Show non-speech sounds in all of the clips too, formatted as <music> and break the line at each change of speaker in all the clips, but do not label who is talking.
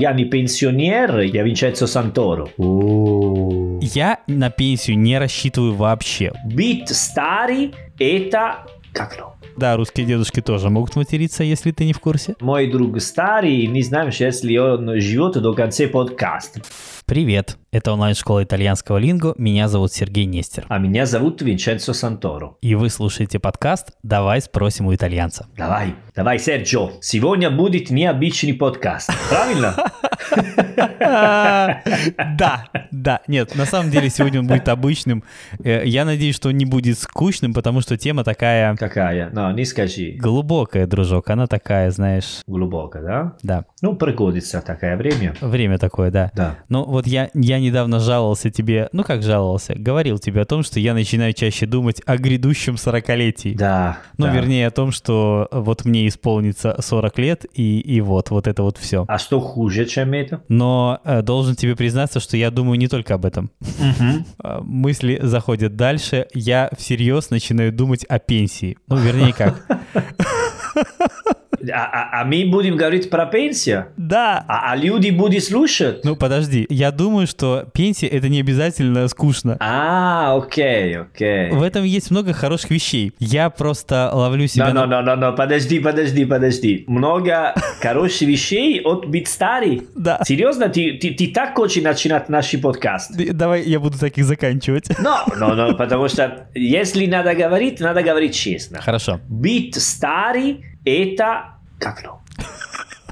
Я не пенсионер, я Винченцо Санторо.
Я на пенсию не рассчитываю вообще.
Быть старый – это... Как ну?
Да, русские дедушки тоже могут материться, если ты не в курсе.
Мой друг старый, не знаем, если он живет до конца подкаста.
Привет, это онлайн-школа итальянского линго, меня зовут Сергей Нестер.
А меня зовут Винченцо Санторо.
И вы слушаете подкаст «Давай спросим у итальянца».
Давай, давай, Серджо, сегодня будет необычный подкаст, правильно? <laughs> <laughs>
Да, да, нет, на самом деле сегодня он будет обычным. Э, я надеюсь, что он не будет скучным, потому что тема такая...
Какая? Ну, не скажи.
Глубокая, дружок, она такая, знаешь...
Глубокая, да?
Да.
Ну, пригодится такое время.
Время такое, да.
Да.
Ну вот я, я недавно жаловался тебе, ну как жаловался, говорил тебе о том, что я начинаю чаще думать о грядущем 40-летии.
Да.
Ну,
да.
вернее, о том, что вот мне исполнится 40 лет, и, и вот, вот это вот все.
А что хуже, чем это?
Но э, должен тебе признаться, что я думаю не только об этом. <laughs> Э, Мысли заходят дальше, я всерьез начинаю думать о пенсии. Ну, вернее, как. <laughs>
А, а- а мы будем говорить про пенсию?
Да.
А, а люди будут слушать?
Ну, подожди, я думаю, что пенсия это не обязательно скучно.
А, окей, окей.
В этом есть много хороших вещей. Я просто ловлю себя на...
no, no, no, no, подожди, подожди, подожди. Много хороших вещей от быть старый.
Да.
Серьезно, ты, ты, ты так хочешь начинать наш подкаст?
Давай я буду таких заканчивать. <laughs>
Но, но, но, потому что если надо говорить, надо говорить честно.
Хорошо.
Быть старый – это... Как ну?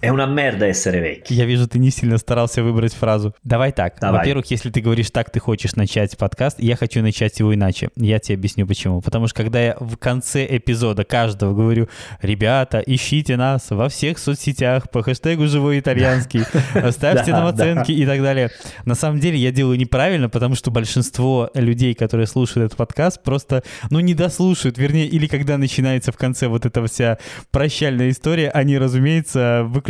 È una merda essere vecchi.
Я вижу, ты не сильно старался выбрать фразу. Давай так.
Давай.
Во-первых, если ты говоришь так, ты хочешь начать подкаст, я хочу начать его иначе. Я тебе объясню почему. Потому что когда я в конце эпизода каждого говорю, ребята, ищите нас во всех соцсетях по хэштегу «Живой итальянский», <laughs> ставьте нам оценки и так далее. На самом деле я делаю неправильно, потому что большинство людей, которые слушают этот подкаст, просто, ну, не дослушают. Вернее, или когда начинается в конце вот эта вся прощальная история, они, разумеется, выключают.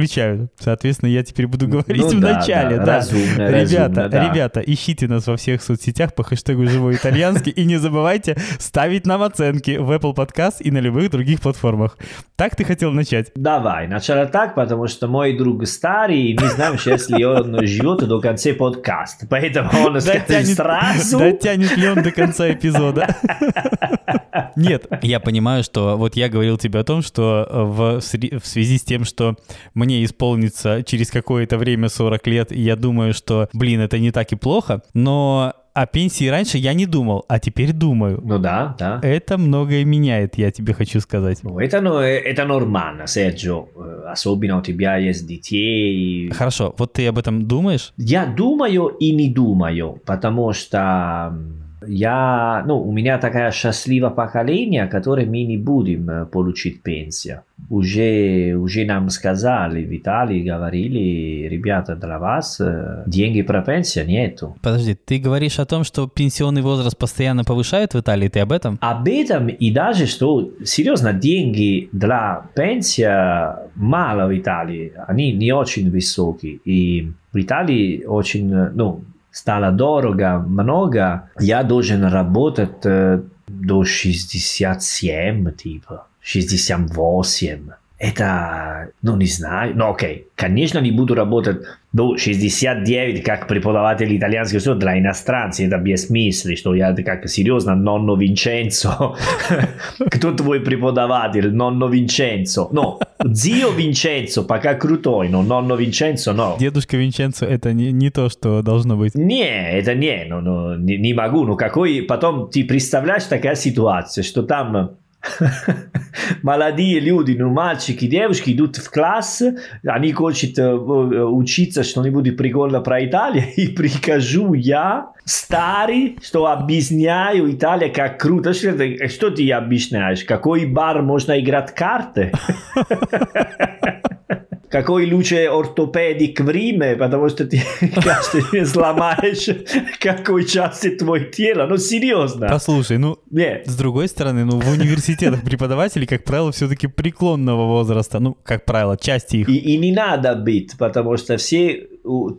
Соответственно, я теперь буду говорить
Ну
в
да,
начале.
да,
Да,
разумно,
ребята,
разумно, да.
ребята, ищите нас во всех соцсетях по хэштегу «Живой итальянский» и не забывайте ставить нам оценки в Apple Podcast и на любых других платформах. Так ты хотел начать?
Давай, начало так, потому что мой друг старый, не знаем, если он живет до конца подкаста. Поэтому он скажет сразу.
дотянет ли он до конца эпизода? <laughs> Нет, я понимаю, что вот я говорил тебе о том, что э, в, в связи с тем, что мне исполнится через какое-то время 40 лет, и я думаю, что, блин, это не так и плохо, но о пенсии раньше я не думал, а теперь думаю.
Ну да, да.
Это многое меняет, я тебе хочу сказать.
Ну, это, ну, это нормально, Серджо. Э, Особенно у тебя есть детей.
Хорошо, вот ты об этом думаешь?
Я думаю и не думаю, потому что я, ну, у меня такая счастливое поколение, которое мы не будем э, получить пенсию. Уже, уже нам сказали, в Италии говорили, ребята, для вас э, деньги про пенсию нету.
Подожди, ты говоришь о том, что пенсионный возраст постоянно повышают в Италии, ты об этом?
Об этом и даже, что серьезно, деньги для пенсии мало в Италии, они не очень высокие. И в Италии очень, э, ну, стало дорого, много. Я должен работать э, до 67, типа, 68. Это, ну, не знаю. Ну, окей, конечно, не буду работать до 69, как преподаватель итальянского языка для иностранцев. Это бессмысленно, что я как серьезно, нонно Винченцо. Кто твой преподаватель? Нонно Винченцо. Ну, зио Винченцо, пока крутой, но нонно Винченцо, no.
Дедушка Винченцо это не, не то, что должно быть.
Не, это не, ну, ну, не, не могу. Ну, какой потом ты представляешь такая ситуация, что там молодые люди, ну, мальчики, девушки идут в класс, они хотят учиться что-нибудь прикольно про Италию, и прихожу я, старый, что объясняю Италия как круто. Что, ты- что ты объясняешь? Какой бар можно играть карты? Какой лучший ортопедик в Риме, потому что ты <laughs> каждый сломаешь какой части твоего тела. Ну, серьезно.
Послушай, ну,
Нет.
с другой стороны, ну, в университетах преподаватели, как правило, все-таки преклонного возраста. Ну, как правило, части их.
И, и не надо быть, потому что все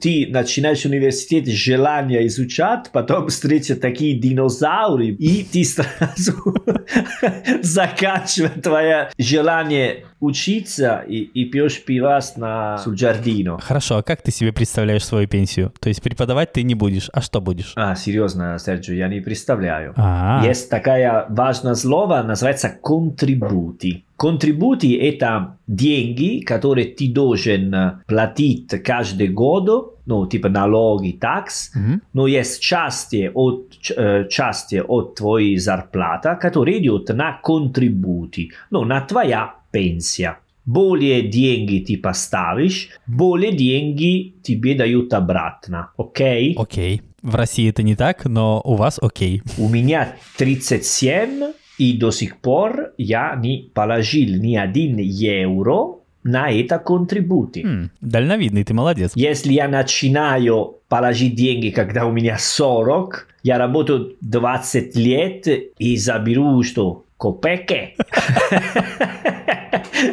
ты начинаешь университет желание изучать, потом встречаешь такие динозавры, и ты сразу <laughs> заканчиваешь твое желание учиться и, и пьешь пивас на Суджардино.
Хорошо, а как ты себе представляешь свою пенсию? То есть преподавать ты не будешь, а что будешь?
А, серьезно, Серджио, я не представляю.
А,
Есть такая важное слово, называется контрибути. Контрибути – это деньги, которые ты должен платить каждый год, ну, типа налоги, такс,
мгм.
но есть части от, части от твоей зарплаты, которые идут на контрибути, ну, на твоя пенсия. Более деньги ты поставишь, более деньги тебе дают обратно, окей?
окей. В России это не так, но у вас окей.
У меня 37, и до сих пор я не положил ни один евро на это контрибути.
М, дальновидный, ты молодец.
Если я начинаю положить деньги, когда у меня 40, я работаю 20 лет и заберу что? Копеки.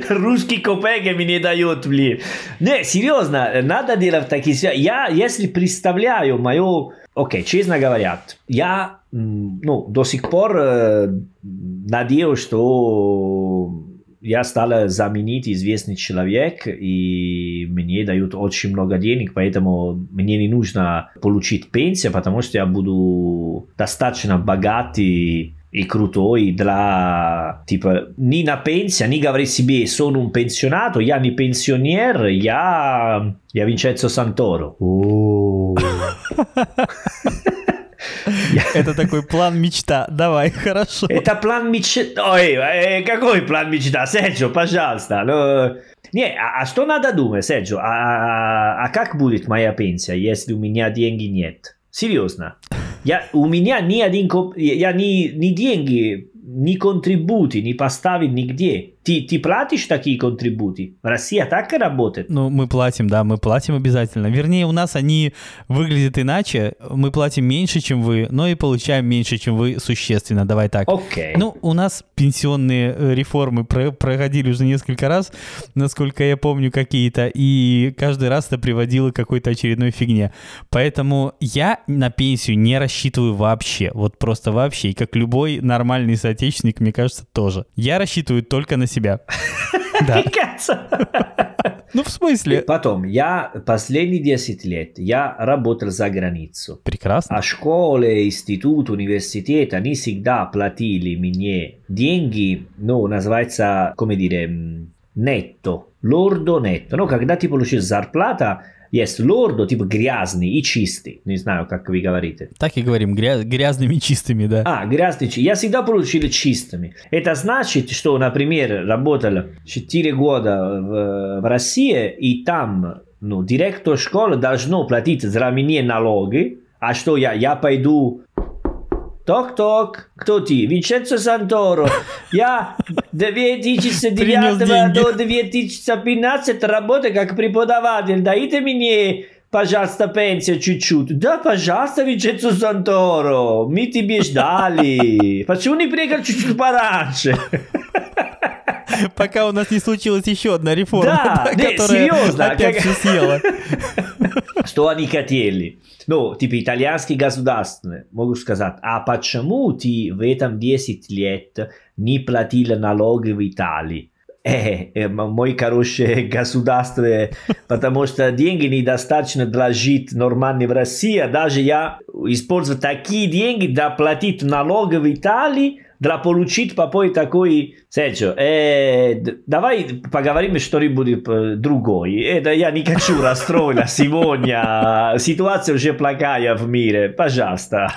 Русские копеки мне не дают, блин. Не, серьезно, надо делать такие... Я, если представляю мою... Окей, честно говоря, я ну, до сих пор э, надеюсь, что я стал заменить известный человек, и мне дают очень много денег, поэтому мне не нужно получить пенсию, потому что я буду достаточно богатый и крутой для, типа, не на пенсия, не говорить себе, sono un pensionato, я не пенсионер, я, я Винченцо Санторо. <laughs> <laughs>
Это такой план мечта. Давай, хорошо.
Это план мечты. Ой, э, какой план мечта? Серджо, пожалуйста. ну, Не, а, а что надо думать, Серджо? А, а- а как будет моя пенсия, если у меня деньги нет? Серьезно. Я, у меня ни один... Я ни, ни деньги, ни контрибути не поставил нигде. Ты, ты платишь такие контрибути? Россия так и работает?
Ну, мы платим, да, мы платим обязательно. Вернее, у нас они выглядят иначе. Мы платим меньше, чем вы, но и получаем меньше, чем вы существенно. Давай так.
Окей.
Ну, у нас пенсионные э, реформы про- проходили уже несколько раз, насколько я помню, какие-то, и каждый раз это приводило к какой-то очередной фигне. Поэтому я на пенсию не рассчитываю вообще, вот просто вообще, и как любой нормальный соотечественник, мне кажется, тоже. Я рассчитываю только на себя. <laughs> Да.
Катя.
Ну, в смысле?
Потом, я последние 10 лет, я работал за границу.
Прекрасно.
А школы, институт, университет, они всегда платили мне деньги, ну, называется, dire, м, netto, лордо netto. Ну, когда ты получишь зарплата, есть лордо, типа грязный и чистый. Не знаю, как вы говорите.
Так и говорим, гря- грязными чистыми, да.
А, грязный, я всегда получил чистыми. Это значит, что, например, работал 4 года в, в России, и там, ну, директор школы должно платить за меня налоги, а что я, я пойду Ток-ток, кто ты? Винченцо Санторо. Я 2009
деньги.
до 2015 работаю как преподаватель. Дайте мне, пожалуйста, пенсию чуть-чуть. Да, пожалуйста, Винченцо Санторо. Мы тебе ждали. Почему не приехал чуть-чуть пораньше?
Пока у нас не случилась еще одна реформа,
Да, <laughs> не,
которая
серьезно,
опять
как-
все съела.
Что они хотели? Ну, типа итальянский государственный, могу сказать, а почему ты в этом 10 лет не платил налоги в Италии? Э, э, мой хороший <laughs> государство, потому что деньги недостаточно для жить нормально в России, а даже я использую такие деньги для платить налоги в Италии, для получить попой такой... Серджо, э, давай поговорим что-нибудь другое. Это я не хочу расстроить сегодня. Ситуация уже плохая в мире. Пожалуйста.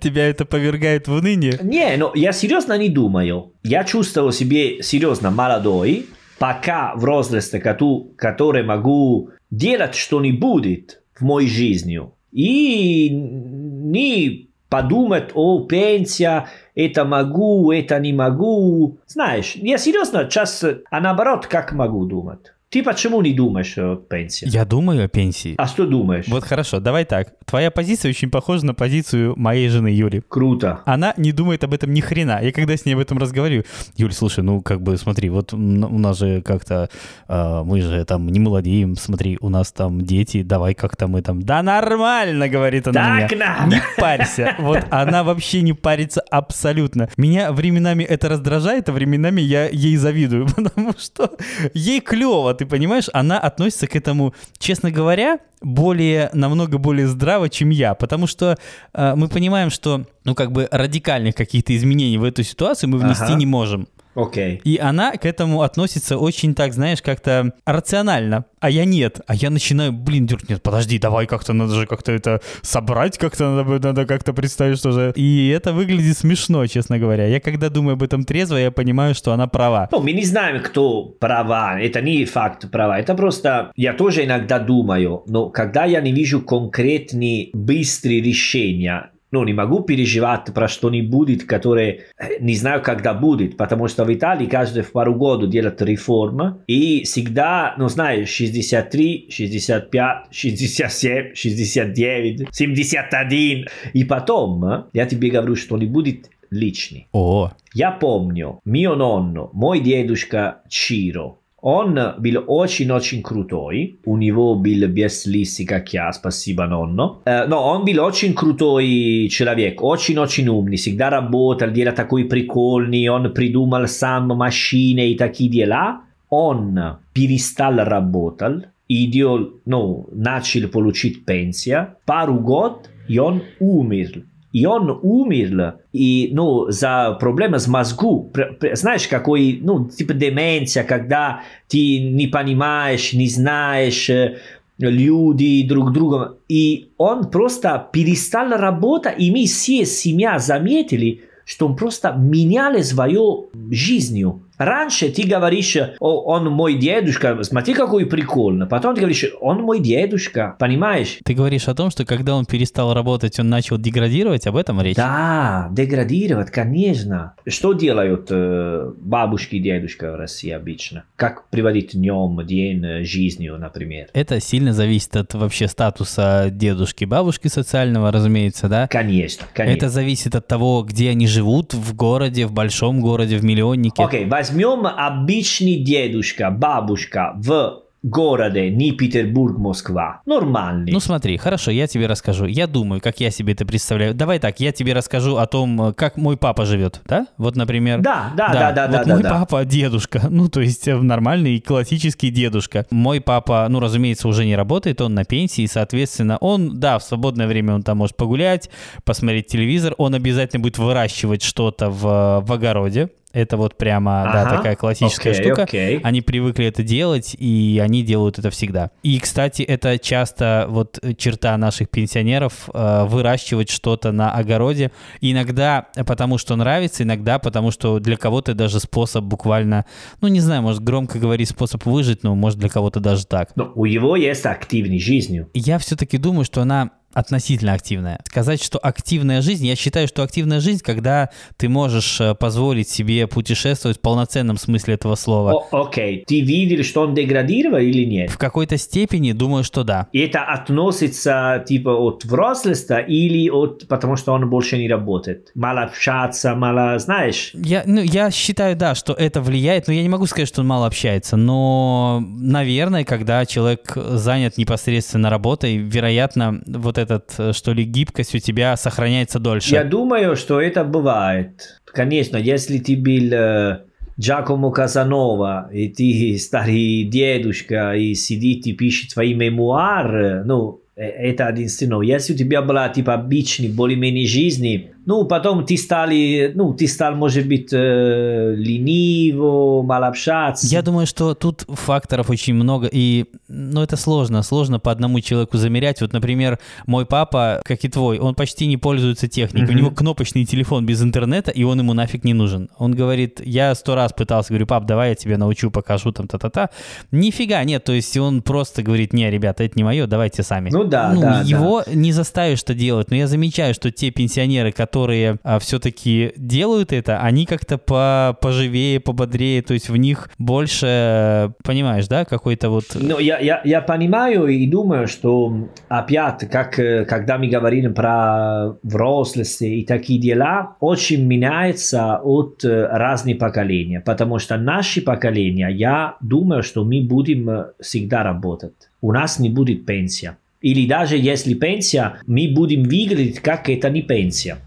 Тебя это повергает в уныние.
Не, но я серьезно не думаю. Я чувствовал себе серьезно молодой, пока в возрасте, который могу делать что-нибудь в моей жизни. И не подумать, о, пенсия, это могу, это не могу. Знаешь, я серьезно сейчас, а наоборот, как могу думать. Ты почему не думаешь о пенсии?
Я думаю о пенсии.
А что думаешь?
Вот хорошо, давай так. Твоя позиция очень похожа на позицию моей жены Юли.
Круто.
Она не думает об этом ни хрена. Я когда с ней об этом разговариваю, Юль, слушай, ну как бы смотри, вот у нас же как-то, э, мы же там не молодеем, смотри, у нас там дети, давай как-то мы там, да нормально, говорит она
Так
мне.
надо.
Не парься. Вот она вообще не парится абсолютно. Меня временами это раздражает, а временами я ей завидую, <laughs> потому что ей клево, ты понимаешь? Она относится к этому, честно говоря, более, намного более здраво, чем я, потому что э, мы понимаем, что, ну, как бы радикальных каких-то изменений в эту ситуацию мы внести
Ага.
не можем.
Окей.
И она к этому относится очень так, знаешь, как-то рационально. А я нет. А я начинаю, блин, Дюрк, нет, подожди, давай как-то, надо же как-то это собрать, как-то надо, надо как-то представить, что же... И это выглядит смешно, честно говоря. Я когда думаю об этом трезво, я понимаю, что она права.
Ну, мы не знаем, кто права. Это не факт права. Это просто... Я тоже иногда думаю, но когда я не вижу конкретные быстрые решения, ну, не могу переживать про что-нибудь, которое э, не знаю, когда будет, потому что в Италии каждые пару год делают реформы, и всегда, ну, знаешь, 63, 65, 67, 69, 71, и потом, э, я тебе говорю, что не будет лишний.
О,
Я помню, мio nonno, мой дедушка Чиро, он был очень-очень крутой. У него был без лисы, как я, спасибо, нонно. Э, но он был очень крутой человек, очень-очень умный, всегда работал, делал такой прикольный, он придумал сам машины и такие дела. Он перестал работать, и делал, ну, начал получить пенсия. Пару год, и он умер. И он умер, и, ну, за проблемы с мозгу. Знаешь, какой, ну, типа деменция, когда ты не понимаешь, не знаешь э, люди друг друга. И он просто перестал работать, и мы все, семья, заметили, что он просто менял свою жизнью. Раньше ты говоришь, О, он мой дедушка, смотри, какой прикольно. Потом ты говоришь, он мой дедушка, понимаешь?
ты говоришь о том, что когда он перестал работать, он начал деградировать, об этом речь?
Да, деградировать, конечно. Что делают э, бабушки и дедушка в России обычно? Как приводить днем, день, э, жизнью, например?
Это сильно зависит от вообще статуса дедушки, бабушки социального, разумеется, да?
Конечно, конечно.
Это зависит от того, где они живут, в городе, в большом городе, в миллионнике.
Окей, возьмем обычный дедушка, бабушка в городе, не Петербург, Москва. Нормальный.
Ну смотри, хорошо, я тебе расскажу. Я думаю, как я себе это представляю. Давай так, я тебе расскажу о том, э, как мой папа живет, да? Вот, например.
да, да, да, да, да,
вот
да,
мой
да.
папа дедушка, ну то есть э, нормальный классический дедушка. Мой папа, ну разумеется, уже не работает, он на пенсии, соответственно, он, да, в свободное время он там может погулять, посмотреть телевизор, он обязательно будет выращивать что-то в, в огороде. Это вот прямо, да,
Ага,
такая классическая
окей,
штука.
окей.
Они привыкли это делать, и они делают это всегда. И, кстати, это часто вот черта наших пенсионеров э, выращивать что-то на огороде. Иногда потому, что нравится, иногда потому, что для кого-то даже способ буквально, ну, не знаю, может, громко говорить способ выжить, но может для кого-то даже так.
Но у него есть активной жизнью.
Я все-таки думаю, что она относительно активная. Сказать, что активная жизнь, я считаю, что активная жизнь, когда ты можешь э, позволить себе путешествовать в полноценном смысле этого слова.
О, окей, ты видел, что он деградировал или нет?
В какой-то степени думаю, что да.
И это относится типа от взрослости или от потому что он больше не работает? Мало общаться, мало, знаешь?
Я, ну, я считаю, да, что это влияет, но я не могу сказать, что он мало общается. Но, наверное, когда человек занят непосредственно работой, вероятно, вот этот, э, что ли, гибкость у тебя сохраняется дольше.
Я думаю, что это бывает. Конечно, если ты был э, Джакомо Казанова, и ты старый дедушка, и сидит и пишет свои мемуары, ну, э, это единственное. Если у тебя была типа обычный, более-менее жизни, ну, потом ты стали, ну, ты стал, может быть, э, лениво, мало общаться.
Я думаю, что тут факторов очень много, и, ну, это сложно, сложно по одному человеку замерять. Вот, например, мой папа, как и твой, он почти не пользуется техникой. У
Мгм.
него кнопочный телефон без интернета, и он ему нафиг не нужен. Он говорит, я сто раз пытался, говорю, пап, давай я тебе научу, покажу там та-та-та. Нифига нет, то есть он просто говорит, не, ребята, это не мое, давайте сами.
Ну да,
ну,
да,
его не заставишь это делать, но я замечаю, что те пенсионеры, которые которые а, все-таки делают это, они как-то по поживее, пободрее, то есть в них больше, понимаешь, да, какой-то вот...
Ну, я, я, я понимаю и думаю, что опять, как когда мы говорим про взрослость и такие дела, очень меняется от разных поколений, потому что наши поколения, я думаю, что мы будем всегда работать. У нас не будет пенсия. Или даже если пенсия, мы будем выглядеть, как это не пенсия.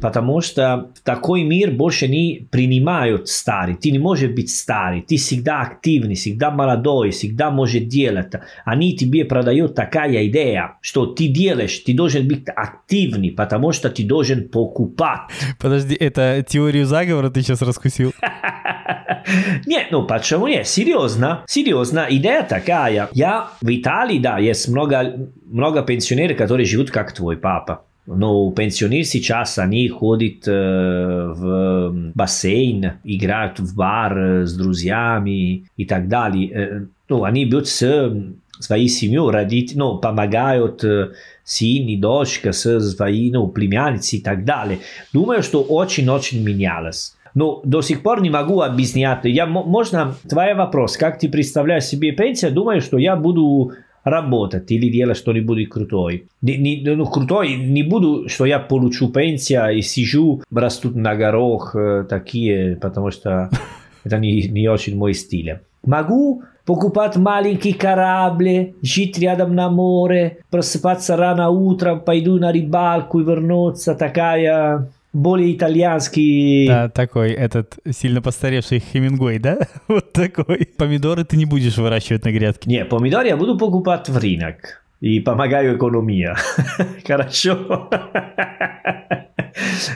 Потому что в такой мир больше не принимают старый. Ты не можешь быть старый. Ты всегда активный, всегда молодой, всегда можешь делать. Они тебе продают такая идея, что ты делаешь, ты должен быть активный, потому что ты должен покупать.
Подожди, это теорию заговора ты сейчас раскусил? <laughs>
Нет, ну почему нет? Серьезно, серьезно, идея такая. Я в Италии, да, есть много, много пенсионеров, которые живут как твой папа. Но пенсионеры сейчас, они ходят э, в бассейн, играют в бар э, с друзьями и так далее. Э, ну, они бьют с своей семьей, родить, ну, помогают э, сын и дочка с своей, ну, племянницей и так далее. Думаю, что очень-очень менялось. Но до сих пор не могу объяснять. Я, можно, твой вопрос, как ты представляешь себе пенсию? Думаю, что я буду работать или делать что-нибудь крутой. Не, не, ну, крутой не буду, что я получу пенсию и сижу, растут на горох э, такие, потому что <laughs> это не, не очень мой стиль. Могу покупать маленькие корабли, жить рядом на море, просыпаться рано утром, пойду на рыбалку и вернуться, такая более итальянский.
Да, такой этот сильно постаревший Хемингуэй, да? <laughs> Вот такой. Помидоры ты не будешь выращивать на грядке.
Не, помидоры я буду покупать в рынок. И помогаю экономия. <laughs> Хорошо. <laughs>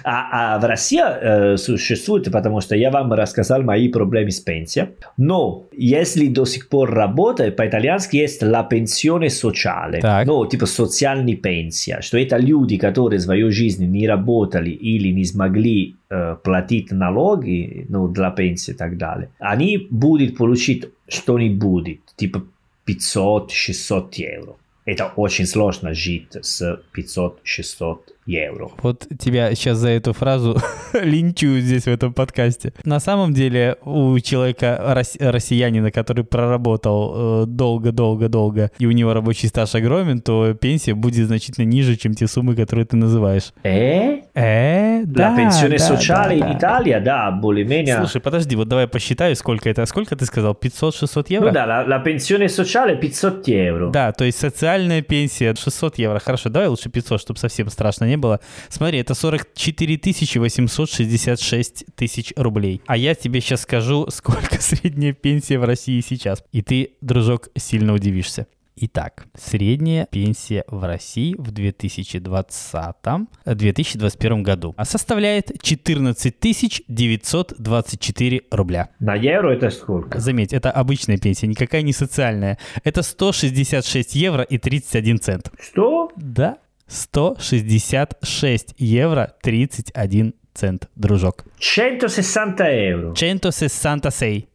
А, а в России э, существует, потому что я вам рассказал мои проблемы с пенсией. Но если до сих пор работает, по-итальянски есть la pensione sociale. Так. Ну, типа социальная пенсия. Что это люди, которые свою жизнь не работали или не смогли э, платить налоги ну, для пенсии и так далее. Они будут получить что-нибудь, типа 500-600 евро. Это очень сложно жить с 500-600 евро.
Вот тебя сейчас за эту фразу <laughs> линчуют здесь в этом подкасте. На самом деле у человека, россиянина, который проработал долго-долго-долго, э, и у него рабочий стаж огромен, то пенсия будет значительно ниже, чем те суммы, которые ты называешь.
Э?
Э, да.
La pensione да, sociale да, in Italia, да, более-менее.
Слушай, подожди, вот давай посчитаю, сколько это. Сколько ты сказал? 500-600 евро?
Ну да, la, la pensione sociale 500 евро.
Да, то есть социальная пенсия 600 евро. Хорошо, давай лучше 500, чтобы совсем страшно не было. Смотри, это 44 866 тысяч рублей. А я тебе сейчас скажу, сколько <laughs> средняя пенсия в России сейчас. И ты, дружок, сильно удивишься. Итак, средняя пенсия в России в 2020-2021 году составляет 14 924 рубля.
На евро это сколько?
Заметь, это обычная пенсия, никакая не социальная. Это 166 евро и 31 цент.
Что?
Да. 166 евро 31 цент, дружок.
160 евро.
166.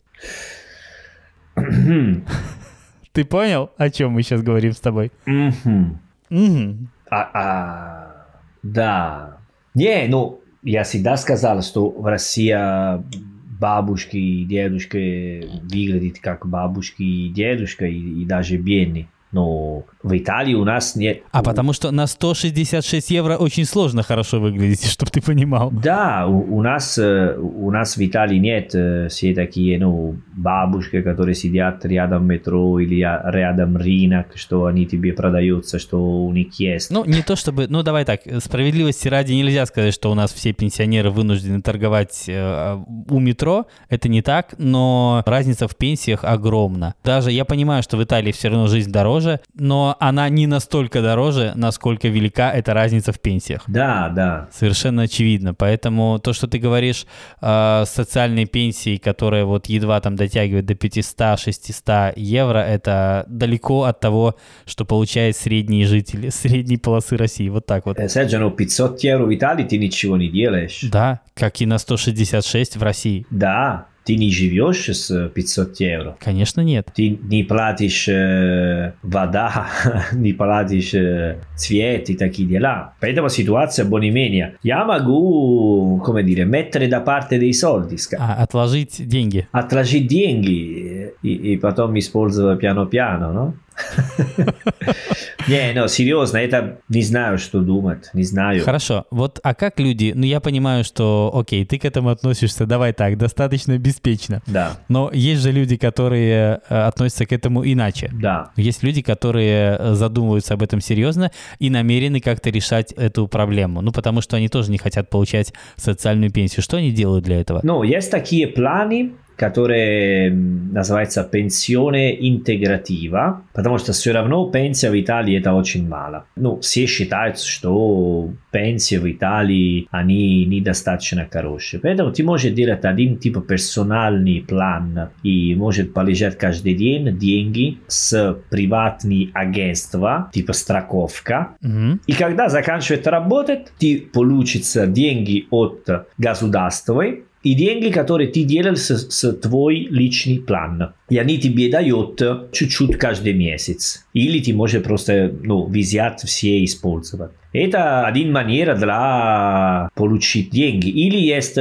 <clears throat> <laughs> Ты понял, о чем мы сейчас говорим с тобой?
А, а, да. Не, ну, я всегда сказал, что в России бабушки и дедушки выглядят как бабушки и дедушка, и, и даже бедные. Но в Италии у нас нет...
А потому что на 166 евро очень сложно хорошо выглядеть, <laughs> чтобы ты понимал.
Да, у, у, нас, э, у нас в Италии нет э, все такие, ну, бабушки, которые сидят рядом метро или рядом рынок, что они тебе продаются, что у них есть.
Ну, не то чтобы... Ну, давай так, справедливости ради нельзя сказать, что у нас все пенсионеры вынуждены торговать э, у метро. Это не так, но разница в пенсиях огромна. Даже я понимаю, что в Италии все равно жизнь дороже, но она не настолько дороже, насколько велика эта разница в пенсиях.
Да, да.
Совершенно очевидно. Поэтому то, что ты говоришь э, социальной пенсии, которая вот едва там дотягивает до 500-600 евро, это далеко от того, что получает средний житель <laughs> средней полосы России. Вот так вот.
Серджо, ну 500 евро в Италии ты ничего не делаешь.
Да, как и на 166 в России.
Да, ты не живешь с 500 евро.
Конечно, нет.
Ты не платишь э, вода, <laughs> не платишь э, цвет и такие дела. Поэтому ситуация более-менее. Я могу, come dire, mettere da parte dei soldi.
А, отложить деньги.
Отложить деньги и, и потом использовать piano-piano, <laughs> no? Не, ну, серьезно, это не знаю, что думать, не знаю.
Хорошо, вот, а как люди, ну, я понимаю, что, окей, ты к этому относишься, давай так, достаточно беспечно.
Да.
Но есть же люди, которые э, относятся к этому иначе.
Да.
Есть люди, которые э, задумываются об этом серьезно и намерены как-то решать эту проблему. Ну, потому что они тоже не хотят получать социальную пенсию. Что они делают для этого?
Ну, есть такие планы, которые называется pensione интегратива, потому что все равно пенсия в Италии это очень мало. Ну, все считают, что пенсии в Италии, они недостаточно хорошие. Поэтому ты можешь делать один типа персональный план и может полежать каждый день деньги с приватных агентства, типа страховка.
Мгм.
И когда заканчивает работать, ты получится деньги от государства и деньги, которые ты делал с, с твой личный план. И они тебе дают чуть-чуть каждый месяц. Или ты можешь просто ну, взять все использовать. Это один манера для получить деньги. Или есть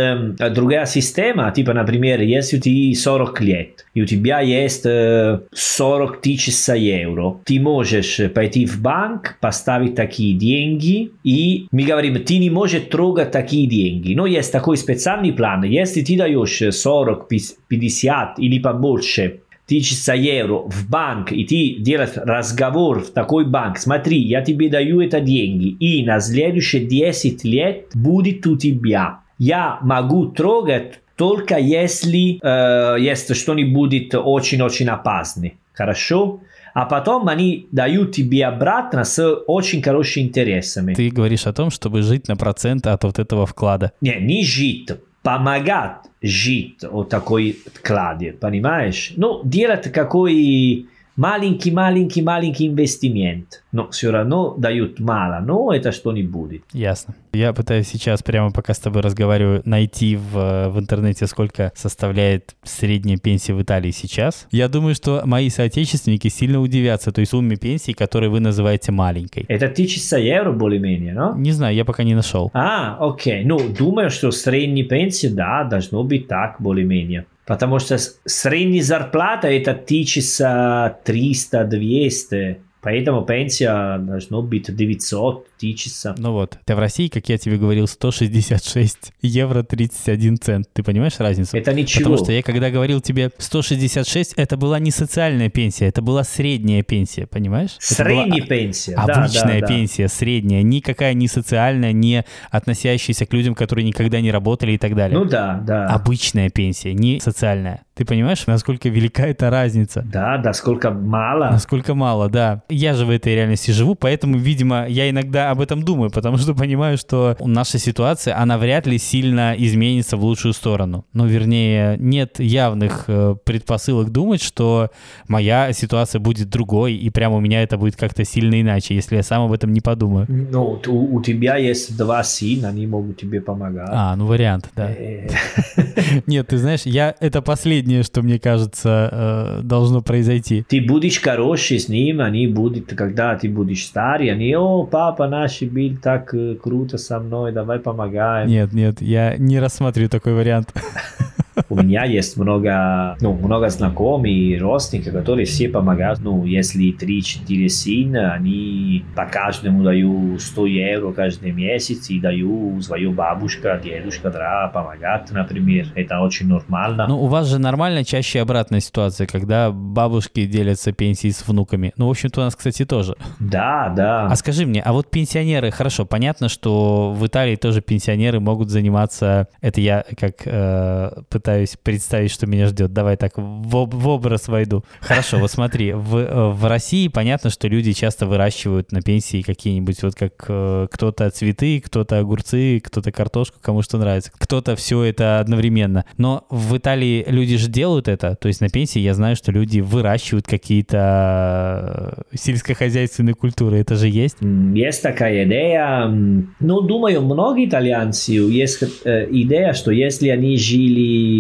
другая система, типа, например, если ты 40 лет, и у тебя есть э, 40 тысяч евро, ты можешь пойти в банк, поставить такие деньги, и мы говорим, ты не можешь трогать такие деньги. Но есть такой специальный план. Если ты даешь 40, 50 или побольше тысяча евро в банк, и ты делаешь разговор в такой банк, смотри, я тебе даю это деньги, и на следующие 10 лет будет у тебя. Я могу трогать только если э, есть что-нибудь очень-очень опасное. Хорошо? А потом они дают тебе обратно с очень хорошими интересами.
Ты говоришь о том, чтобы жить на процент от вот этого вклада.
Не, не жить, помогать жить от такой вкладе, понимаешь? Ну, делать какой маленький-маленький-маленький инвестимент. Но все равно дают мало, но это что не будет.
Ясно. Я пытаюсь сейчас, прямо пока с тобой разговариваю, найти в, в интернете, сколько составляет средняя пенсия в Италии сейчас. Я думаю, что мои соотечественники сильно удивятся той сумме пенсии, которую вы называете маленькой.
Это 1000 евро более-менее, no?
Не знаю, я пока не нашел.
А, окей. Ну, думаю, что средняя пенсия, да, должно быть так более-менее. Потому что средняя зарплата это 1300-200. Поэтому пенсия должно быть 900 тысяч.
Ну вот, это в России, как я тебе говорил, 166 евро 31 цент. Ты понимаешь разницу?
Это ничего.
Потому что я когда говорил тебе 166, это была не социальная пенсия, это была средняя пенсия, понимаешь? Это была
Средняя пенсия. да,
Обычная
да, да.
пенсия, средняя, никакая не социальная, не относящаяся к людям, которые никогда не работали и так далее.
Ну да, да.
Обычная пенсия, не социальная. Ты понимаешь, насколько велика эта разница?
Да, да, сколько мало.
Насколько мало, да. Я же в этой реальности живу, поэтому, видимо, я иногда об этом думаю, потому что понимаю, что наша ситуация, она вряд ли сильно изменится в лучшую сторону. Ну, вернее, нет явных э, предпосылок думать, что моя ситуация будет другой, и прямо у меня это будет как-то сильно иначе, если я сам об этом не подумаю.
Ну, у, у тебя есть два сына, они могут тебе помогать.
А, ну вариант, да.
Э, <laughs>
Нет, ты знаешь, я это последнее, что мне кажется э, должно произойти.
Ты будешь хороший с ним, они будут, когда ты будешь старый, они, о, папа наш был так круто со мной, давай помогаем.
Нет, нет, я не рассматриваю такой вариант. <laughs>
У меня есть много, ну, много знакомых и родственников, которые все помогают. Ну, если 3-4 сына, они по каждому дают 100 евро каждый месяц и даю свою бабушка, дедушка, да, помогать, например. Это очень нормально.
Ну, у вас же нормально чаще обратная ситуация, когда бабушки делятся пенсией с внуками. Ну, в общем-то, у нас, кстати, тоже.
Да, да.
А скажи мне, а вот пенсионеры, хорошо, понятно, что в Италии тоже пенсионеры могут заниматься, это я как э, пытаюсь представить, что меня ждет, давай так в, в образ войду. Хорошо, вот смотри, в, э, в России понятно, что люди часто выращивают на пенсии какие-нибудь, вот как э, кто-то цветы, кто-то огурцы, кто-то картошку, кому что нравится, кто-то все это одновременно. Но в Италии люди же делают это, то есть на пенсии я знаю, что люди выращивают какие-то э, сельскохозяйственные культуры, это же есть?
Есть такая идея. Ну, думаю, многие итальянцы есть э, идея, что если они жили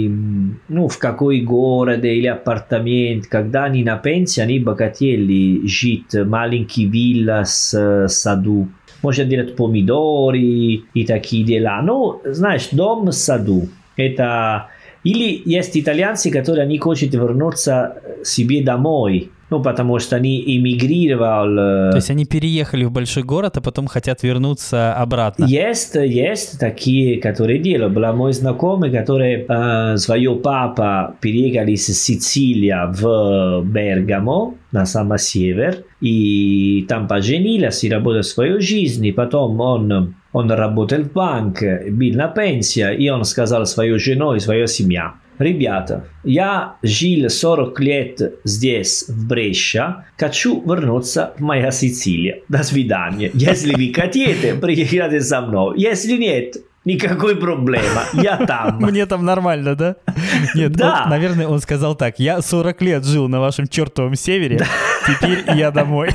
ну, в какой городе или апартамент, когда они на пенсии, они бы хотели жить маленький вилла с саду. Можно делать помидоры и такие дела. Ну, знаешь, дом с саду. Это... Или есть итальянцы, которые они хотят вернуться себе домой ну, потому что они эмигрировали.
То есть они переехали в большой город, а потом хотят вернуться обратно.
Есть, есть такие, которые делают. Был мой знакомый, который э, своего папа переехали из Сицилии в Бергамо, на самый север, и там поженились и работали свою жизнь, и потом он он работал в банке, был на пенсии, и он сказал свою жену и свою семью, Ребята, я жил 40 лет здесь, в Бrescia, хочу вернуться в моя Сицилия. До свидания. Если вы хотите, <laughs> приезжайте со мной. Если нет, Никакой проблемы, я там. <laughs>
Мне там нормально, да? <laughs> Нет, да. Он, наверное, он сказал так, я 40 лет жил на вашем чертовом севере, теперь я домой.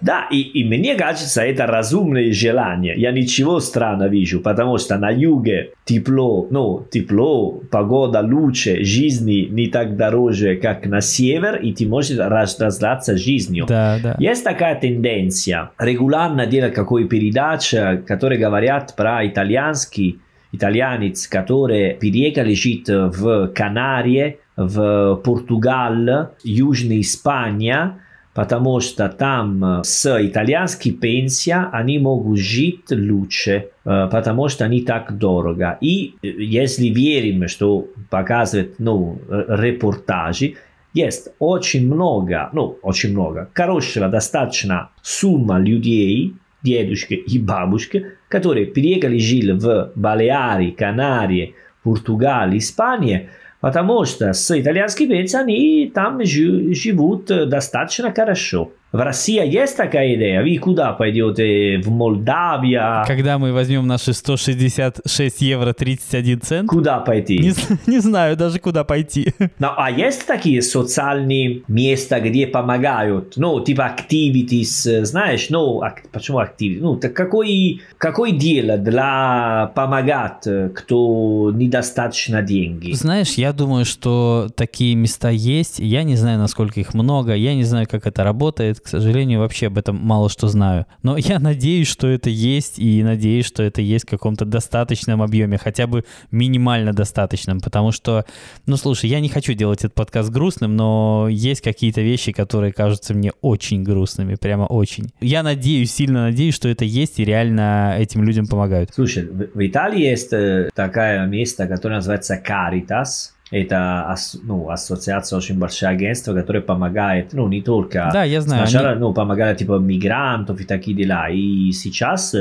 Да, и, и мне кажется, это разумное желание. Я ничего странного вижу, потому что на юге тепло, ну, тепло, погода лучше, жизни не так дороже, как на север, и ты можешь раздаться жизнью.
Да, да.
Есть такая тенденция. Регулярно делать какой передача, которые говорят про итальянский итальянец, которые переехали жить в Канарии, в Португал, Южная Испания, потому что там с итальянской пенсия они могут жить лучше, потому что они так дорого. И если верим, что показывают ну, репортажи, есть очень много, ну, очень много, хорошего достаточно сумма людей, дедушки и бабушки, которые переехали жили в Балеари, Канарии, Португалии, Испании, потому что с итальянскими пенсиями там живут достаточно хорошо. В России есть такая идея? Вы куда пойдете? В Молдавию?
Когда мы возьмем наши 166 евро 31 цент?
Куда пойти?
Не, не знаю даже, куда пойти. <laughs>
Ну, а есть такие социальные места, где помогают? Ну, типа activities, знаешь? Ну, ак, почему activities? Ну, так какой, какой дело для помогать, кто недостаточно деньги?
Знаешь, я думаю, что такие места есть. Я не знаю, насколько их много. Я не знаю, как это работает к сожалению, вообще об этом мало что знаю. Но <laughs> я надеюсь, что это есть, и надеюсь, что это есть в каком-то достаточном объеме, хотя бы минимально достаточном, потому что, ну, слушай, я не хочу делать этот подкаст грустным, но есть какие-то вещи, которые кажутся мне очень грустными, прямо очень. Я надеюсь, сильно надеюсь, что это есть, и реально этим людям помогают.
Слушай, в Италии есть э, такое место, которое называется Caritas, это ну, ассоциация очень большое агентство, которое помогает, ну, не только...
Да, я знаю.
Сначала, они... ну, помогает, типа, мигрантов и такие дела. И сейчас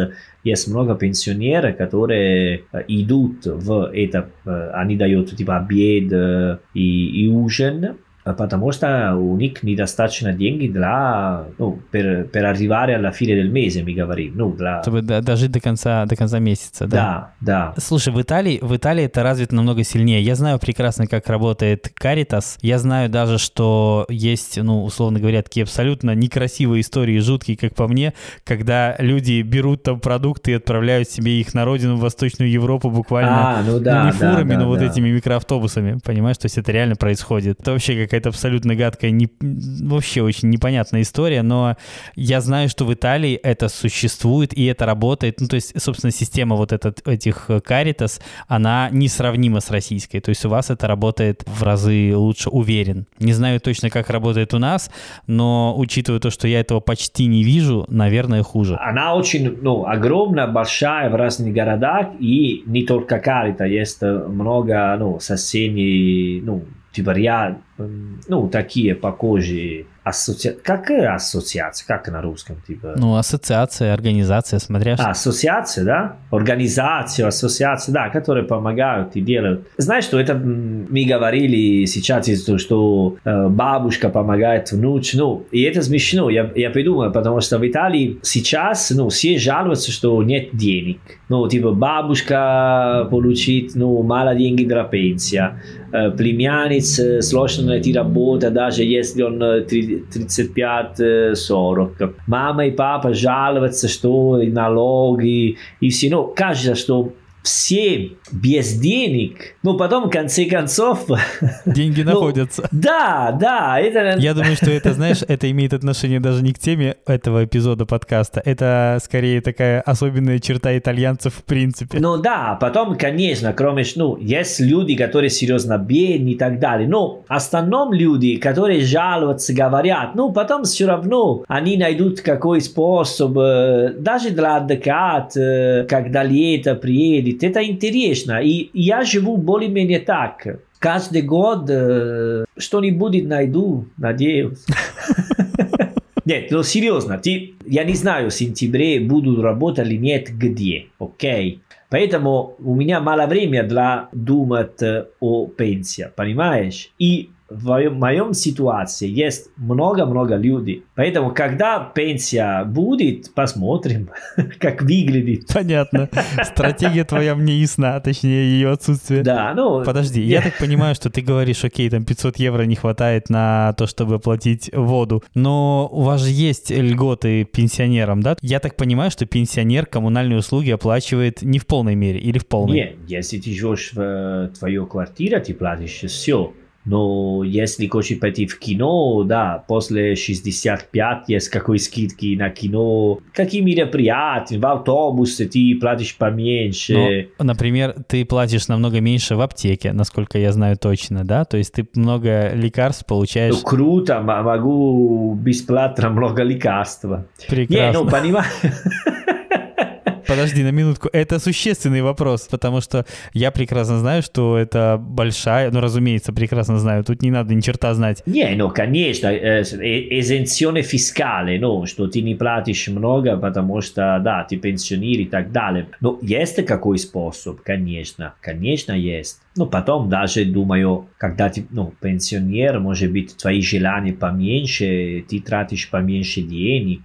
есть много пенсионеров, которые идут в это, они дают, типа, обед и, и ужин, потому что у них недостаточно денег для, ну, per, per arrivare alla fine del mese, мы говорим. Ну, для...
Чтобы дожить до конца, до конца месяца,
да? Да,
да. Слушай, в Италии, в Италии это развито намного сильнее. Я знаю прекрасно, как работает Caritas. Я знаю даже, что есть, ну, условно говоря, такие абсолютно некрасивые истории, жуткие, как по мне, когда люди берут там продукты и отправляют себе их на родину, в Восточную Европу буквально.
А, ну да,
ну, не
да,
фурами,
да,
но
да.
вот этими микроавтобусами. Понимаешь, то есть это реально происходит. Это вообще как какая-то абсолютно гадкая, не, вообще очень непонятная история, но я знаю, что в Италии это существует и это работает. Ну, то есть, собственно, система вот этот, этих Caritas, она несравнима с российской. То есть у вас это работает в разы лучше, уверен. Не знаю точно, как работает у нас, но учитывая то, что я этого почти не вижу, наверное, хуже.
Она очень, ну, огромная, большая в разных городах, и не только Caritas, есть много, ну, соседей, ну, типа ряд, ну, такие похожие ассоциации. Какая ассоциация? Как на русском? Типа?
Ну, ассоциация, организация, смотря
А, ассоциация, да? Организация, ассоциация, да, которые помогают и делают. Знаешь, что это мы говорили сейчас, что э, бабушка помогает внуч, ну, и это смешно, я, я придумал, потому что в Италии сейчас, ну, все жалуются, что нет денег. Ну, типа, бабушка получит, ну, мало денег для пенсии. Племянниц сложно найти работу, даже если он 35-40. Мама и папа жалуются, что и налоги, и все. Ну, кажется, что все без денег, ну, потом, в конце концов... <laughs>
Деньги
ну,
находятся.
Да, да. Это...
Я думаю, что это, знаешь, <laughs> это имеет отношение даже не к теме этого эпизода подкаста. Это скорее такая особенная черта итальянцев в принципе.
Ну да, потом, конечно, кроме, ну, есть люди, которые серьезно бедны и так далее. Но в основном люди, которые жалуются, говорят, ну, потом все равно они найдут какой способ, э, даже для отдыхать, э, когда лето приедет, говорит, это интересно. И я живу более-менее так. Каждый год э, что-нибудь найду, надеюсь. Нет, ну серьезно, ты, я не знаю, в сентябре буду работать или нет, где, окей? Поэтому у меня мало времени для думать о пенсии, понимаешь? И в моем ситуации есть много-много людей. Поэтому, когда пенсия будет, посмотрим, <laughs> как выглядит.
Понятно. <laughs> Стратегия твоя мне ясна, точнее, ее отсутствие.
Да, ну...
Подожди, я так понимаю, что ты говоришь, окей, там 500 евро не хватает на то, чтобы платить воду, но у вас же есть льготы пенсионерам, да? Я так понимаю, что пенсионер коммунальные услуги оплачивает не в полной мере или в полной?
Нет, если ты живешь в э, твою квартиру, ты платишь все. Но если хочешь пойти в кино, да, после 65 есть какой скидки на кино. Какие мероприятия, в автобусе ты платишь поменьше.
Ну, например, ты платишь намного меньше в аптеке, насколько я знаю точно, да? То есть ты много лекарств получаешь.
Ну, круто, могу бесплатно много лекарств.
Прекрасно. Не, ну, понимаешь... <laughs> Подожди на минутку. Это существенный вопрос, потому что я прекрасно знаю, что это большая, ну, разумеется, прекрасно знаю, тут не надо ни черта знать.
Не, ну, конечно, эзенционе фискале, ну, что ты не платишь много, потому что, да, ты пенсионер и так далее. Но есть какой способ, конечно, конечно есть. Ну, потом даже, думаю, когда ты, ну, пенсионер, может быть, твои желания поменьше, ты тратишь поменьше денег.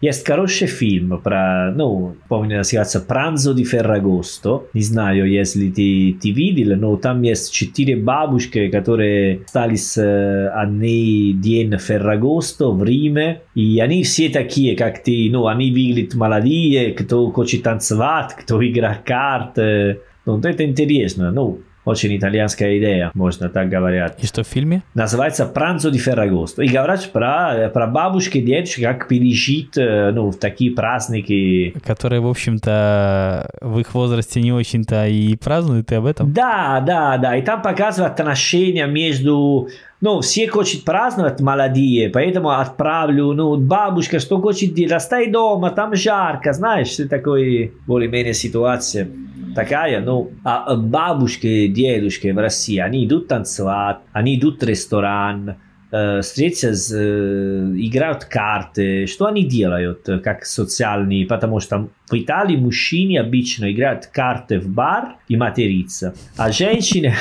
Есть хороший фильм про, ну, помню, называется «Пранзо di Ferragosto». Не знаю, если ты, ты видел, но там есть четыре бабушки, которые остались одни день Ferragosto в Риме, и они все такие, как ты, ну, они выглядят молодые, кто хочет танцевать, кто играет карты, ну, это интересно. Ну, очень итальянская идея, можно так говорить.
И что в фильме?
Называется «Пранцо di Ferragosto». И говорят про, про бабушки и дедушки, как пережить ну, в такие праздники.
Которые, в общем-то, в их возрасте не очень-то и празднуют, ты об этом?
Да, да, да. И там показывают отношения между ну, все хотят праздновать молодые, поэтому отправлю, ну, бабушка, что хочет делать, оставь дома, там жарко, знаешь, такой более-менее ситуация такая, ну, а бабушки, дедушки в России, они идут танцевать, они идут в ресторан, э, встретятся, э, играют карты. Что они делают как социальные? Потому что в Италии мужчины обычно играют карты в бар и матерятся, а женщины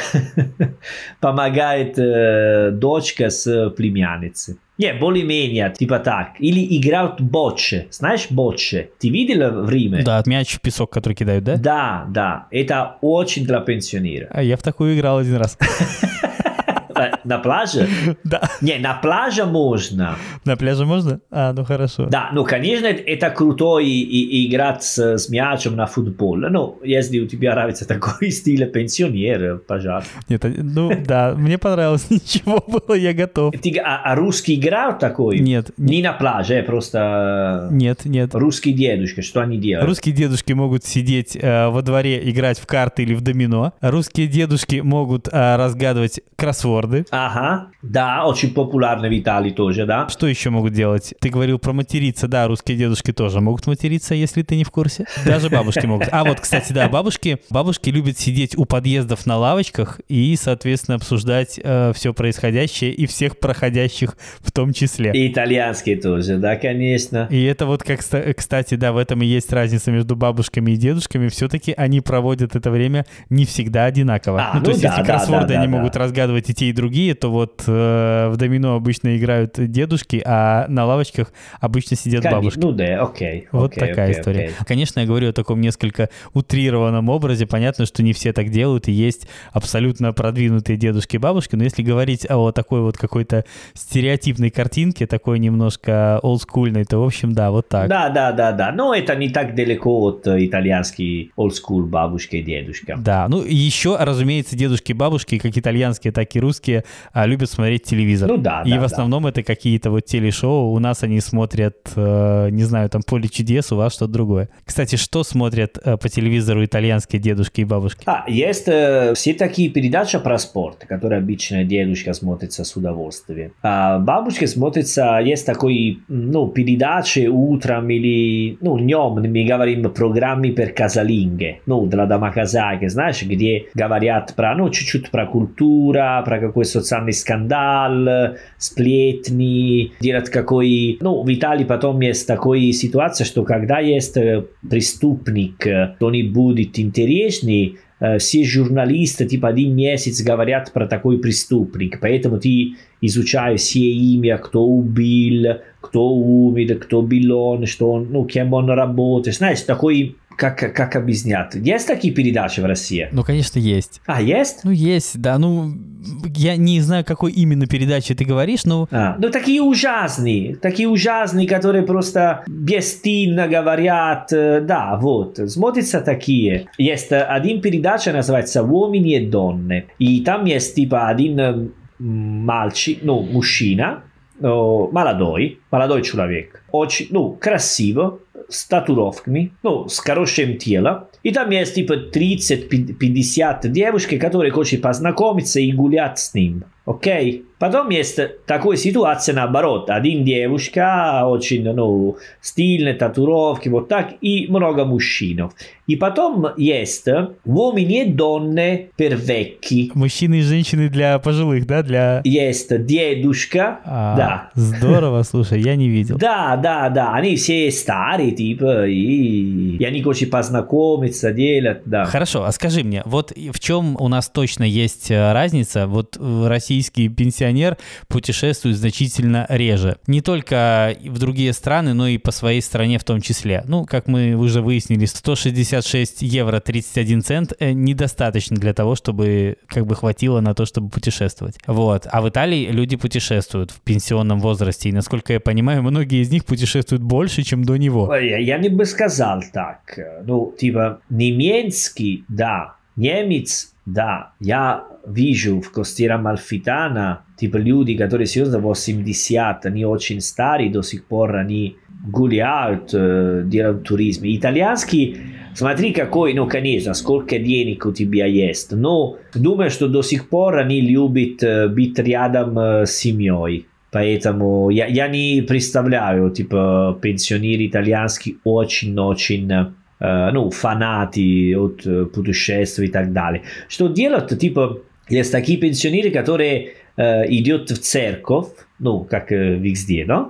<laughs> помогает э, дочка с племянницей. Не, более-менее, типа так. Или играют боче. Знаешь боче? Ты видел в Риме?
Да, мяч в песок, который кидают, да?
Да, да. Это очень для пенсионера.
А я в такую играл один раз. <laughs>
На пляже? <laughs>
Да.
Не, на пляже можно.
На пляже можно? А, ну хорошо.
Да, ну, конечно, это круто и, и, играть с, с мячом на футбол. Ну, если у тебя нравится такой <laughs> стиль пенсионер, пожалуйста.
Нет, ну, да, мне понравилось, <laughs> ничего было, я готов.
Ты, а, а русский играют такой?
Нет.
Не на пляже, просто...
Нет, нет.
Русские дедушки, что они делают?
Русские дедушки могут сидеть э, во дворе, играть в карты или в домино. Русские дедушки могут э, разгадывать кроссворд билборды.
Ага, да, очень популярны в Италии тоже, да.
Что еще могут делать? Ты говорил про материться, да, русские дедушки тоже могут материться, если ты не в курсе. Даже бабушки могут. А вот, кстати, да, бабушки, бабушки любят сидеть у подъездов на лавочках и, соответственно, обсуждать э, все происходящее и всех проходящих в том числе.
И итальянские тоже, да, конечно.
И это вот, как, кстати, да, в этом и есть разница между бабушками и дедушками. Все-таки они проводят это время не всегда одинаково. А, ну, ну, то есть, да, если да, кроссворды да, да, они да. могут разгадывать и те, и другие, то вот э, в домино обычно играют дедушки, а на лавочках обычно сидят
Конечно,
бабушки.
Ну да, окей.
Вот
окей,
такая
окей,
история.
окей.
Конечно, я говорю о таком несколько утрированном образе. Понятно, что не все так делают, и есть абсолютно продвинутые дедушки и бабушки. Но если говорить о такой вот какой-то стереотипной картинке, такой немножко олдскульной, то, в общем, да, вот так.
Да, да, да, да. Но это не так далеко от э, итальянский school бабушка и дедушка.
Да, ну еще, разумеется, дедушки и бабушки, как итальянские, так и русские, а, любят смотреть телевизор.
Ну да,
И
да,
в основном это какие-то вот телешоу. У нас они смотрят, э, не знаю, там «Поле чудес», у вас что-то другое. Кстати, что смотрят э, по телевизору итальянские дедушки и бабушки?
А, есть э, все такие передачи про спорт, которые обычно дедушка смотрится с удовольствием. А бабушка смотрится, есть такой, ну, передачи утром или, ну, днем, мы говорим, программы per casalinghe, ну, для домохозяйки, знаешь, где говорят про, ну, чуть-чуть про культуру, про какой социальный скандал, сплетни, делать какой... Ну, в Италии потом есть такая ситуация, что когда есть преступник, э, кто-нибудь интересный, э, все журналисты типа один месяц говорят про такой преступник, поэтому ты изучаешь все имя, кто убил, кто умер, кто был он, что он, ну, кем он работает, знаешь, такой как, как объяснять? Есть такие передачи в России?
Ну, конечно, есть.
А, есть?
Ну, есть, да. Ну, я не знаю, какой именно передаче ты говоришь, но...
А, ну, такие ужасные, такие ужасные, которые просто бесстильно говорят. э, Да, вот, смотрятся такие. Есть э, один передача, называется «Uomini e donne». И там есть типа один э, мальчик, ну, мужчина, молодой, молодой человек, очень, ну, красиво, с татуировками, ну, с хорошим телом. И там есть типа 30-50 девушек, которые хотят познакомиться и гулять с ним. Окей? Потом есть такая ситуация наоборот. Один девушка, очень, ну, стильные татуировки, вот так, и много мужчин. И потом есть uomini e donne per vecchi.
Мужчины и женщины для пожилых, да? Для...
Есть дедушка,
А,
да.
Здорово, слушай, я не видел.
Да, да, да, они все старые, типа, и, и они хотят познакомиться, делать, да.
Хорошо, а скажи мне, вот в чем у нас точно есть э, разница? Вот э, российский пенсионер путешествует значительно реже. Не только в другие страны, но и по своей стране в том числе. Ну, как мы уже выяснили, 166 евро 31 цент э, недостаточно для того, чтобы как бы хватило на то, чтобы путешествовать. Вот. А в Италии люди путешествуют в пенсионном возрасте. И, насколько я понимаю, многие из них путешествуют больше, чем до него.
Я не бы сказал так. Ну, типа, немецкий, да, немец, да. Я вижу в Костера Малфитана, типа, люди, которые серьезно 80, они очень старые, до сих пор они гуляют, э, делают туризм. Итальянский, смотри какой, ну, конечно, сколько денег у тебя есть. Но думаю, что до сих пор они любят э, быть рядом э, с семьей. Поэтому я, я не представляю, типа, пенсионеры итальянские очень-очень, ну, фанаты от э, путешествий и так далее. Что делают, типа, есть такие пенсионеры, которые э, идут в церковь, ну, как э, везде, да?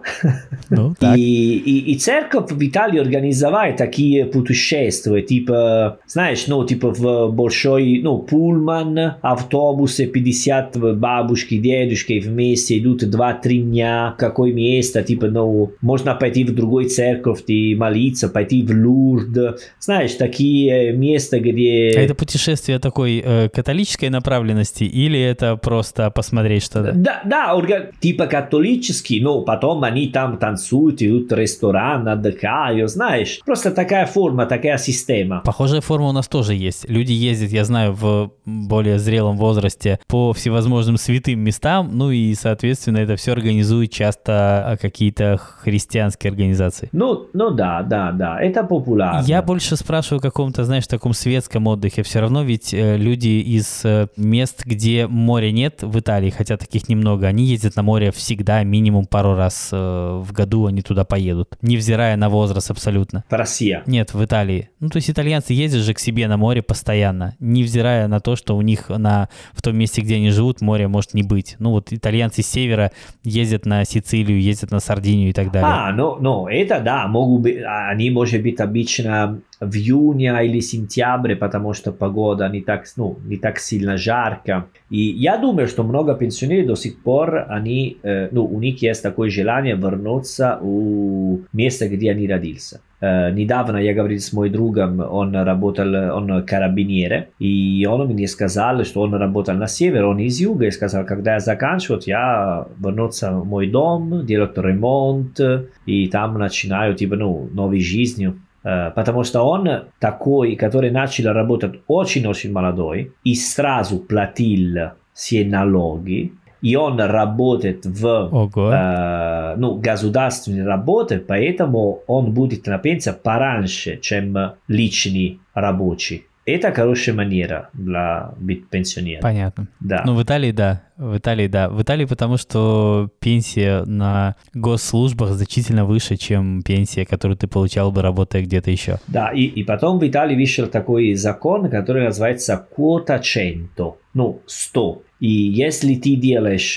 Ну, <laughs> так.
И, и, и церковь в Италии организовала такие путешествия, типа, знаешь, ну, типа в большой, ну, пульман, автобусы, 50 бабушки, дедушки вместе идут 2-3 дня, какое место, типа, ну, можно пойти в другой церковь и молиться, пойти в Лурд, знаешь, такие места, где...
А это путешествие такой э, католической направленности или это просто посмотреть что-то?
Да, да, орга- типа католический, но потом они там танцуют, идут в ресторан, отдыхают, знаешь. Просто такая форма, такая система.
Похожая форма у нас тоже есть. Люди ездят, я знаю, в более зрелом возрасте по всевозможным святым местам, ну и, соответственно, это все организуют часто а, какие-то христианские организации.
Ну, ну да, да, да, это популярно.
Я больше спрашиваю о каком-то, знаешь, таком светском отдыхе. Все равно ведь э, люди из э, мест, где моря нет в Италии, хотя таких немного, они ездят на море всегда, минимум пару раз э, в году они туда поедут, невзирая на возраст абсолютно.
В России.
Нет, в Италии. Ну, то есть итальянцы ездят же к себе на море постоянно, невзирая на то, что у них на, в том месте, где они живут, моря может не быть. Ну, вот итальянцы с севера ездят на Сицилию, ездят на Сардинию и так далее.
А, ну, ну, это да, могут быть, они, может быть, обычно в июне или сентябре, потому что погода не так, ну, не так сильно жарко. И я думаю, что много пенсионеров до сих пор, они, э, ну, у них есть такое желание вернуться в место, где они родился. Э, недавно я говорил с моим другом, он работал, он карабинер, и он мне сказал, что он работал на север, он из юга, и сказал, когда я заканчиваю, я вернуться в мой дом, делать ремонт, и там начинаю, типа, ну, новую жизнь. Uh, потому что он такой, который начал работать очень-очень молодой и сразу платил все налоги, и он работает в э, ну, государственной работе, поэтому он будет на пенсии пораньше, чем личный рабочий. Это хорошая манера для быть пенсионером.
Понятно.
Да.
Ну, в Италии, да. В Италии, да. В Италии потому что пенсия на госслужбах значительно выше, чем пенсия, которую ты получал бы, работая где-то еще.
Да, и, и потом в Италии вышел такой закон, который называется квота 100, ну, 100. И если ты делаешь,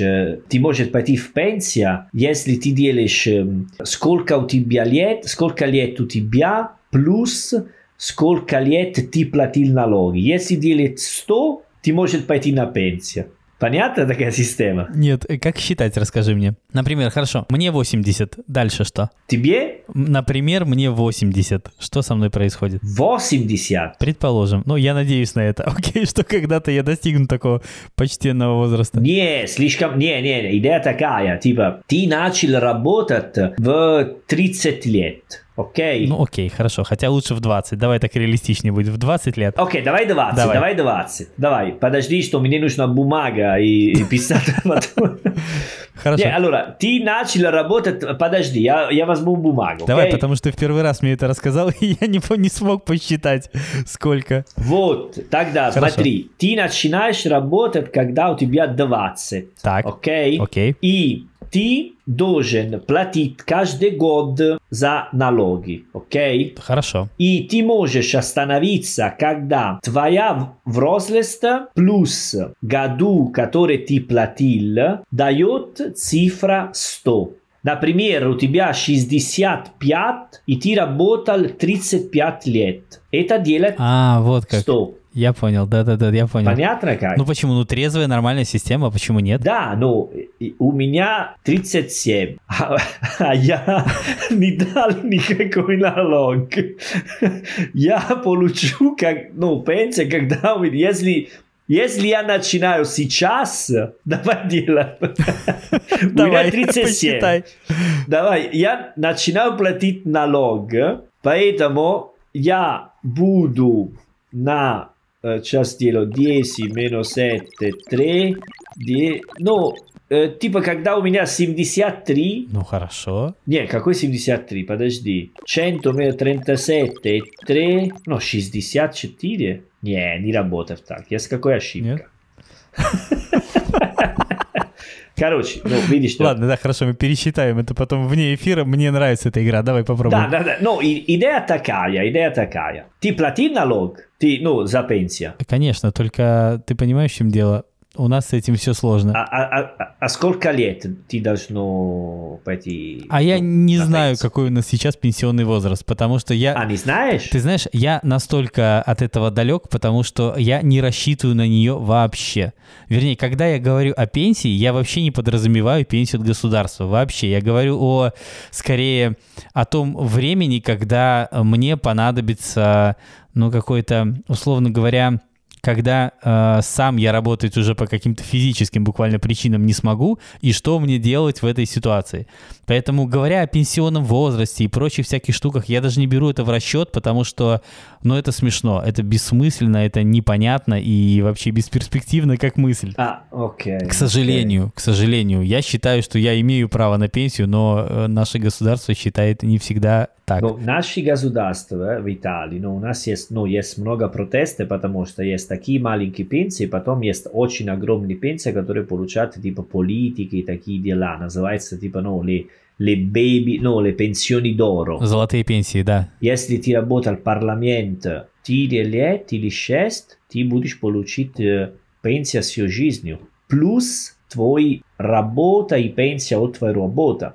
ты можешь пойти в пенсию, если ты делаешь сколько у тебя лет, сколько лет у тебя, плюс сколько лет ты платил налоги. Если делать 100, ты можешь пойти на пенсию. Понятна такая система?
Нет, как считать, расскажи мне. Например, хорошо, мне 80, дальше что?
Тебе?
Например, мне 80. Что со мной происходит?
80?
Предположим. Ну, я надеюсь на это. <laughs> Окей, что когда-то я достигну такого почтенного возраста.
Не, слишком... Не, не, идея такая. Типа, ты начал работать в 30 лет. Окей.
Ну окей, хорошо. Хотя лучше в 20. Давай так реалистичнее будет. В 20 лет.
Окей, давай 20. Давай, давай 20. Давай. Подожди, что мне нужна бумага и, и писать <laughs>
Хорошо.
Не, allora, ты начал работать... Подожди, я, я возьму бумагу.
Давай,
okay?
потому что ты в первый раз мне это рассказал, <laughs> и я не, не смог посчитать, сколько.
Вот, тогда
Хорошо.
смотри. Ты начинаешь работать, когда у тебя 20.
Так.
Окей?
Okay? Окей. Okay.
И ты должен платить каждый год за налоги, окей? Okay?
Хорошо.
И ты можешь остановиться, когда твоя взрослость плюс году, который ты платил, дает цифра 100. Например, у тебя 65, и ты работал 35 лет. Это делает
а, вот как.
100.
Я понял, да-да-да, я понял.
Понятно как?
Ну почему? Ну трезвая нормальная система, почему нет?
Да, ну у меня 37, а, а я не дал никакой налог. Я получу как, ну, пенсия, когда, если если я начинаю сейчас, давай делать.
Давай,
37. Давай, я начинаю платить налог, поэтому я буду на сейчас делаю 10 минус 7, 3, 10, ну, э, типа, когда у меня 73...
Ну, хорошо.
Не, какой 73? Подожди. 100 минус 37 и 3, ну, 64? Не, не работает так. Есть какая ошибка? Короче, ну, видишь, что...
Ладно, да, хорошо, мы пересчитаем это потом вне эфира. Мне нравится эта игра, давай попробуем.
Да, да, да. Ну, идея такая, идея такая. Ты платил налог, ты, ну, за пенсию.
Конечно, только ты понимаешь, в чем дело? У нас с этим все сложно.
А, а, а, а сколько лет ты должно пойти?
А я не знаю, какой у нас сейчас пенсионный возраст, потому что я...
А, не знаешь?
Ты знаешь, я настолько от этого далек, потому что я не рассчитываю на нее вообще. Вернее, когда я говорю о пенсии, я вообще не подразумеваю пенсию от государства. Вообще, я говорю о, скорее, о том времени, когда мне понадобится, ну, какой-то, условно говоря, когда э, сам я работать уже по каким-то физическим буквально причинам не смогу, и что мне делать в этой ситуации. Поэтому, говоря о пенсионном возрасте и прочих всяких штуках, я даже не беру это в расчет, потому что, ну, это смешно, это бессмысленно, это непонятно и вообще бесперспективно как мысль.
А, окей. Okay,
к сожалению, okay. к сожалению, я считаю, что я имею право на пенсию, но э, наше государство считает не всегда так.
Ну, наши государства в Италии, ну, у нас есть, ну, есть много протестов, потому что есть такие маленькие пенсии, потом есть очень огромные пенсии, которые получают типа политики и такие дела. Называется типа, ну, le, le baby, ну, le pensioni d'oro.
Золотые пенсии, да.
Если ты работал в парламент 4 лет или 6, ты будешь получить пенсию всю жизнью. Плюс твой работа и пенсия от твоей работы.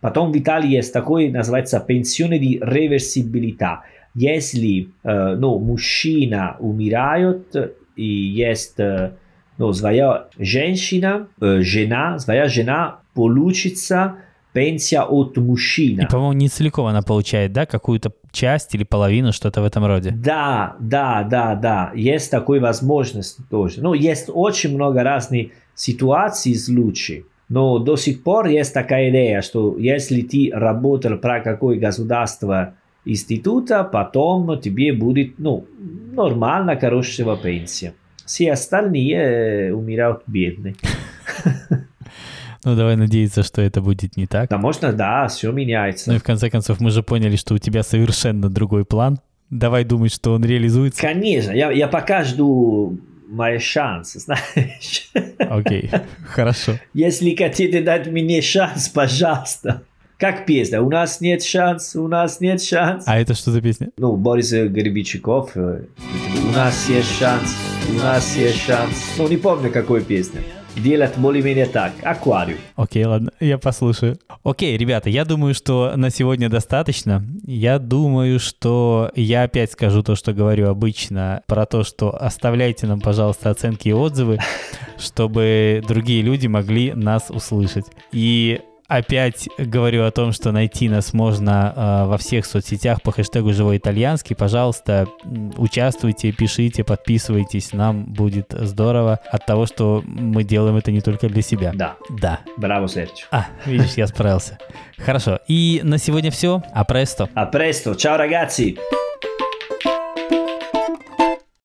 Потом в Италии есть такое, называется pensione di reversibilità. если э, ну, мужчина умирает и есть э, ну, своя женщина, э, жена, своя жена получится пенсия от мужчины.
И, по-моему, не целиком она получает, да, какую-то часть или половину, что-то в этом роде.
Да, да, да, да, есть такой возможность тоже. Ну, есть очень много разных ситуаций, случаев. Но до сих пор есть такая идея, что если ты работал про какое государство института, потом тебе будет ну, нормально хорошего пенсия. Все остальные умирают бедные. <laughs>
Ну, давай надеяться, что это будет не так.
Да, можно, да, все меняется.
Ну и в конце концов, мы же поняли, что у тебя совершенно другой план. Давай думать, что он реализуется.
Конечно, я, я пока жду мои шансы, знаешь.
Окей, okay. хорошо.
Если хотите дать мне шанс, пожалуйста. Как песня? У нас нет шанс, у нас нет шанс.
А это что за песня?
Ну, Борис Гребичков. Э, у нас есть шанс, у нас есть шанс. Ну, не помню, какой песня делать более-менее так. Аквариум.
Окей, ладно, я послушаю. Окей, ребята, я думаю, что на сегодня достаточно. Я думаю, что я опять скажу то, что говорю обычно, про то, что оставляйте нам, пожалуйста, оценки и отзывы, чтобы другие люди могли нас услышать. И опять говорю о том, что найти нас можно э, во всех соцсетях по хэштегу «Живой итальянский». Пожалуйста, участвуйте, пишите, подписывайтесь. Нам будет здорово от того, что мы делаем это не только для себя.
Да.
Да.
Браво, Серчо.
А, видишь, я справился. Хорошо. И на сегодня все. А престо.
А престо. Ciao, ragazzi.